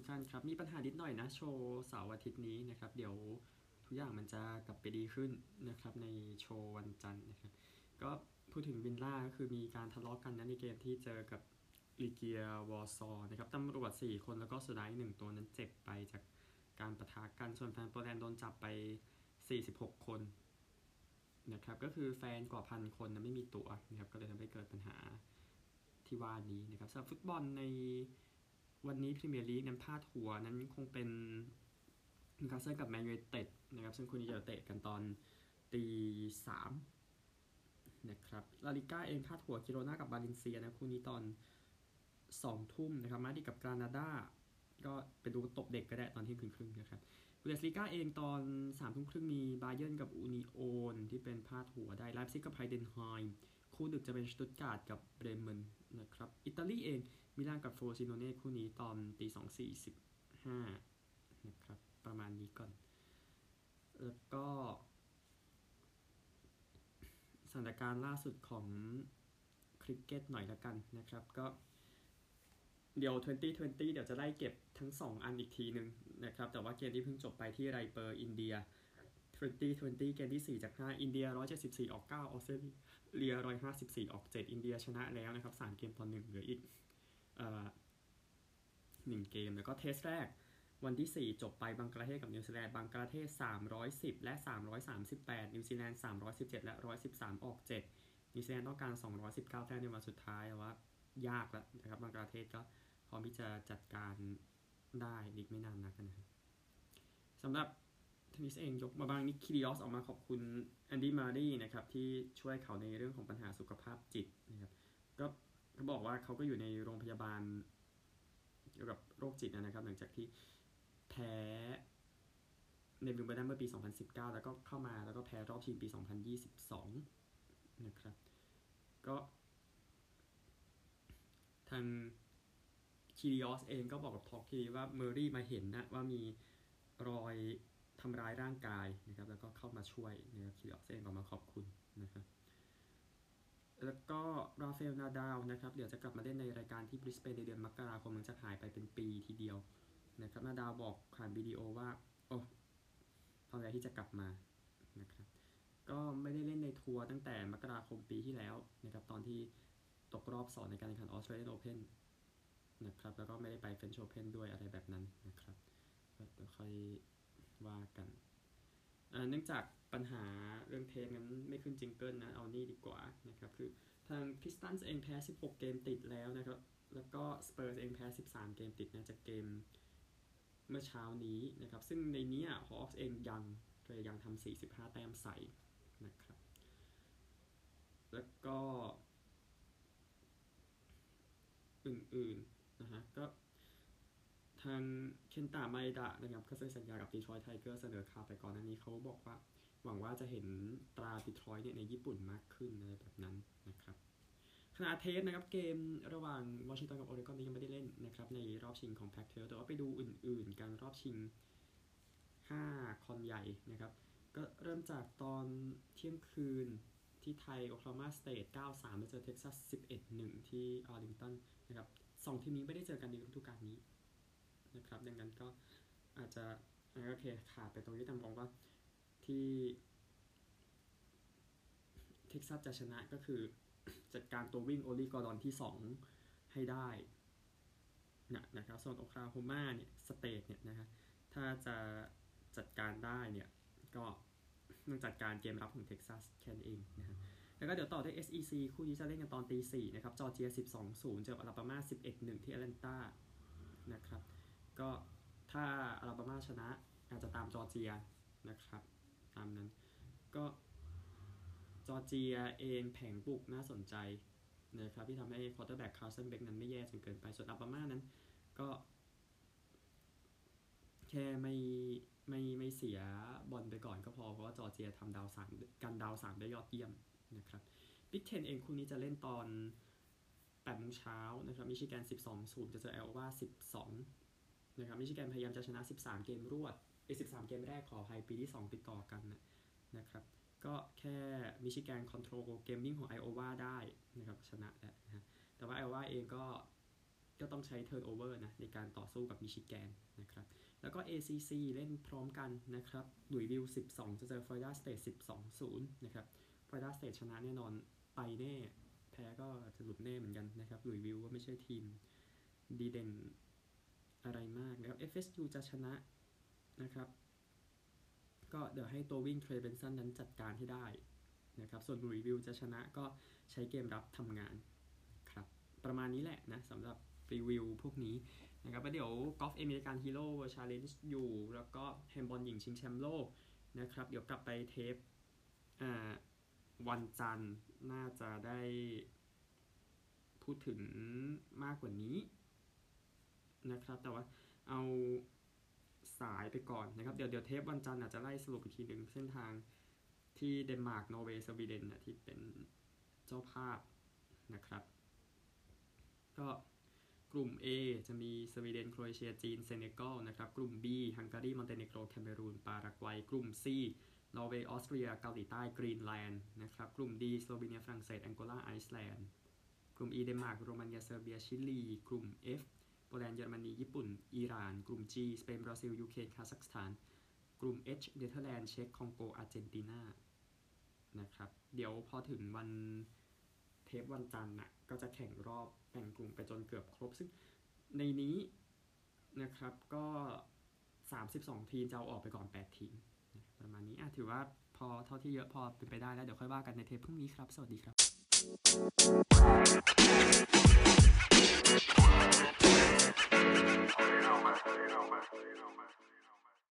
ทุกท่านครับ มีปัญหานิดหน่อยนะโชว์เสาร์อาทิตย์นี้นะครับ เดี๋ยวทุกอย่างมันจะกลับไปดีขึ้นนะครับในโชว์วันจันทร์นะครับ ก็พูดถึงวินล่าก็คือมีการทะเลาะกันนะในเกมที่เจอกับลีเกียวอร์ซอนะครับตำรวจ 4 คนแล้วก็สุดท้ายหนึ่งตัวนั้นเจ็บไปจากการประทะกัน ส่วนแฟนโปรแลนด์โดนจับไป 46 คนนะครับ ก็คือแฟนกว่าพันคนนะไม่มีตั๋วนะครับ ก็เลยทำให้เกิดปัญหาที่ว่านี้นะครับสำหรับฟุตบอลใน วันนี้พรีเมียร์ลีกนั้นพาดหัวนั้นคงเป็นนิวคาสเซิลกับแมนยูเต็ดนะครับ ซึ่งคู่นี้จะเตะกันตอนตีสามนะครับลาลิก้าเองพาดหัวกิโรนากับบาเลนเซียนะคู่นี้ตอนสองทุ่มนะครับมาดริดับกรานาดาก็ไปดูตบเด็กก็ได้ตอนเที่ยงคืนครึ่งนะครับบุนเดสลีก้าเองตอนสามทุ่มครึ่งมีบาเยิร์นกับอูนิโอนที่เป็นพาดหัวได้ไลป์ซิกกับไฮเดนไฮม์คู่ดึกจะเป็นสตุตการ์ตกับเบรเมนนะครับอิตาลีเอง มิลานกับโฟรซิโนเน่คู่นี้ตอนตีสองสี่สิบห้านะครับ ประมาณนี้ก่อน แล้วก็สถานการณ์ล่าสุดของคริกเก็ตหน่อยละกันนะครับก็เดี๋ยว 2020 เดี๋ยวจะได้เก็บทั้ง 2 อันอีกทีหนึ่งนะครับ แต่ว่าเกมที่เพิ่งจบไปที่ไรปูร์อินเดีย 2020 เกมที่ 4 จาก 5 อินเดีย 174 ออก 9 ออสเตรเลีย 154 ออก 7 อินเดียชนะแล้วนะครับ 3 เกมต่อ1เหลืออีก เอ่อ1เกม แล้วก็ Test แรกวันที่ 4 จบไปบังกลาเทศกับนิวซีแลนด์บังกลาเทศ 310 และ 338 นิวซีแลนด์ 317 และ 113 ออก 7 นิวซีแลนด์ต้องการ 219 แต้มในวันสุดท้ายแต่ว่ายากแล้วนะครับบังกลาเทศก็พร้อมที่จะจัดการได้อีกไม่นานนักนะครับสำหรับเทนนิสเองยกมาบางนิค คีริออสออกมาขอบคุณแอนดี้มารีนะครับที่ช่วยเขาในเรื่องของปัญหาสุขภาพจิตนะครับก็ เขาบอกว่าเขาก็อยู่ในโรงพยาบาลเกี่ยวกับโรคจิตนะครับ หลังจากที่แพ้ในวิมเบิลดันเมื่อปี 2019 แล้วก็เข้ามาแล้วก็แพ้รอบชิงปี 2022 นะครับ ก็ทางคีริออสเองก็บอกกับท็อกทีว่าเมอรี่มาเห็นนะว่ามีรอยทำร้ายร่างกายนะครับ แล้วก็เข้ามาช่วยนะครับคีริออสเองออกมาขอบคุณนะครับ แล้วก็ราฟาเอลนาดาวนะครับเดี๋ยวจะกลับมาเล่นในรายการที่บริสเบนในเดือนมกราคมมันจะหายไปเป็นปีทีเดียวนะครับนาดาวบอกผ่านวิดีโอว่าโอ้พร้อมแล้วที่จะกลับมานะครับก็ไม่ได้เล่นในทัวร์ตั้งแต่มกราคมปีที่แล้วนะครับตอนที่ตกรอบสองในการแข่งขันออสเตรเลียนโอเพนนะครับแล้วก็ไม่ได้ไปเฟรนช์โอเพนด้วยอะไรแบบนั้นนะครับก็เดี๋ยวค่อยว่ากัน เนื่องจากปัญหาเรื่องเทปนั้นไม่ขึ้น jingle นะ เอานี่ดีกว่านะครับคือทางพิสตันส์เองแพ้ 16 เกมติดแล้วนะครับ แล้วก็สเปอร์สเองแพ้ 13 เกมติดนะจากเกมเมื่อเช้านี้นะครับ ซึ่งในนี้ฮอคส์เองยังเลยยังทำ45 แต้มใส่นะครับ แล้วก็ อื่นๆนะฮะก็ ทางเคนตาไมดะนะครับก็เซ็นสัญญากับดีทรอยต์ไทเกอร์เสนอข่าวไปก่อนหน้านี้เขาบอกว่า หวังว่าจะเห็นตราดีทรอยต์เนี่ยในญี่ปุ่นมากขึ้นอะไรแบบนั้นนะครับขณะเทสนะครับเกมระหว่างวอชิงตันกับโอเรกอนนี่ยังไม่ได้เล่นนะครับในรอบชิงของแพ็กเทลแต่ว่าไปดูอื่นๆกันรอบชิง 5 คอนใหญ่นะครับก็เริ่มจากตอนเที่ยงคืนที่ไทยโอคลาโฮมาสเตท9-3แล้วเจอเท็กซัส11-1 ที่อาร์ลิงตันนะครับสองทีมนี้ไม่ได้เจอกันในฤดูกาลนี้ นะครับ ดังนั้นก็อาจจะโอเคขาดไปตรงนี้แต่มองว่าที่เท็กซัสจะชนะก็คือจัดการตัววิ่งโอลีกอร์ดอนที่ 2 ให้ได้นะนะครับส่วนโอคลาโฮมาเนี่ยสเตทเนี่ยนะครับถ้าจะจัดการได้เนี่ยก็ต้องจัดการเกมรับของเท็กซัสแค่นั้นเองนะฮะแล้วก็เดี๋ยวต่อด้วย SEC คู่นี้จะเล่นกันตอนตีสี่นะครับจอร์เจีย 12-0 เจออลาบามา 11-1 ที่แอตแลนตานะครับ ก็ถ้าอลาบามาชนะอาจจะตามจอร์เจียนะครับ ตามนั้นก็จอร์เจียเองแผงบุกน่าสนใจนะครับที่ทำให้ quarterback คาร์สันเบ็กนั้นไม่แย่จนเกินไป ส่วนอลาบามานั้นก็ แค่ไม่ไม่ไม่เสียบอลไปก่อนก็พอ เพราะว่าจอร์เจียทำดาวสามกันดาวสามได้ยอดเยี่ยมนะครับบิ๊กเทนเองคู่นี้จะเล่นตอน8โมงเช้านะครับมิชิแกน 12 0 จะเจอไอโอวา12 นะครับมิชิแกนพยายามจะชนะ 13 เกมรวดไอ้13 เกมแรกขอภัยปีที่ 2 ติดต่อกันนะครับ ก็แค่มิชิแกน control เกมวิ่งของไอโอวาได้นะครับชนะแล้วนะแต่ว่าไอโอวาเองก็ก็ต้องใช้ turnover นะในการต่อสู้กับมิชิแกนนะครับ แล้วก็ ACC เล่นพร้อมกันนะครับหลุยวิล 12 จะเจอฟลอริดาสเตท12 0 นะครับฟลอริดาสเตทชนะแน่นอนไปแน่ แพ้ก็จะหลุดแน่เหมือนกันนะครับหลุยวิลก็ไม่ใช่ทีมดีเด่น อะไรมากนะครับ FSU จะชนะนะครับ ก็เดี๋ยวให้ตัววิ่งเทรเบนสันนั้นจัดการให้ได้นะครับ ส่วนหลุยวิลจะชนะก็ใช้เกมรับทำงานครับ ประมาณนี้แหละนะสำหรับรีวิวพวกนี้นะครับแล้วเดี๋ยวกอล์ฟเอเมริกันฮีโร่ชาเลนจ์อยู่ แล้วก็แฮนด์บอลหญิงชิงแชมป์โลกนะครับ เดี๋ยวกลับไปเทปวันจันทร์น่าจะได้พูดถึงมากกว่านี้ นะครับ แต่ว่าเอาสายไปก่อนนะครับ เดี๋ยวเดี๋ยวเทปวันจันทร์อาจจะไล่สรุปอีกทีหนึ่งเส้นทางที่เดนมาร์ก นอร์เวย์ สวีเดนนะที่เป็นเจ้าภาพนะครับ ก็กลุ่ม A จะมีสวีเดน โครเอเชีย จีน เซเนกัลนะครับ กลุ่ม B ฮังการี มอนเตเนโกร แคเมอรูน ปารากวัย กลุ่ม C นอร์เวย์ ออสเตรีย เกาหลีใต้ กรีนแลนด์ นะครับ กลุ่ม D สโลวีเนีย ฝรั่งเศส แองโกลา ไอซ์แลนด์ กลุ่ม E เดนมาร์ก โรมาเนีย เซอร์เบีย ชิลี กลุ่ม F โปแลนด์เยอรมนี ญี่ปุ่น อิหร่าน กลุ่ม G สเปนบราซิลยูเครนคาซัคสถาน กลุ่ม H เนเธอร์แลนด์เช็กคองโกอาร์เจนตินานะครับเดี๋ยวพอถึงวันเทปวันจันทร์น่ะก็จะแข่งรอบแบ่งกลุ่มไปจนเกือบครบ ซึ่งในนี้นะครับก็ 32 ทีมจะเอาออกไปก่อน 8 ทีม ประมาณนี้อะถือว่าพอเท่าที่เยอะพอเป็นไปได้แล้ว เดี๋ยวค่อยว่ากันในเทปพรุ่งนี้ครับ สวัสดีครับ